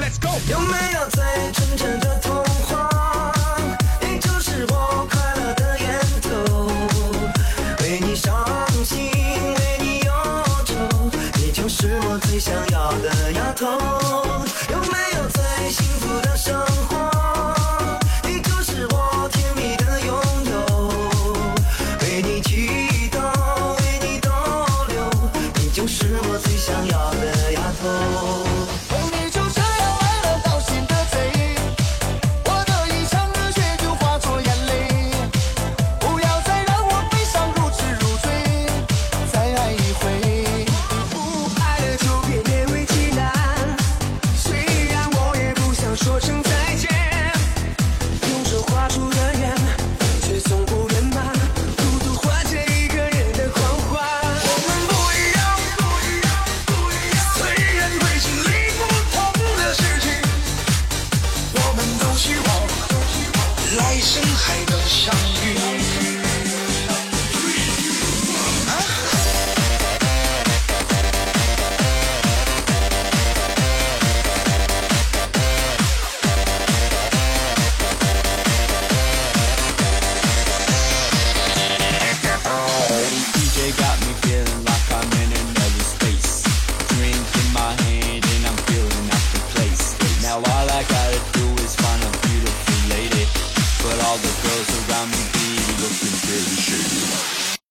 let's go 有没有最纯真的童话你就是我快乐的源头为你伤心为你忧愁你就是我最想要的丫头。有没有最幸福的生活？你就是我甜蜜的拥有为你祈祷为你逗留你就是我。不的眼，却从不圆满，孤独化解一个人的狂欢。我们不一样，不一样，不一样。虽然会经历不同的事情，我们都希望，都希望来生还能相遇。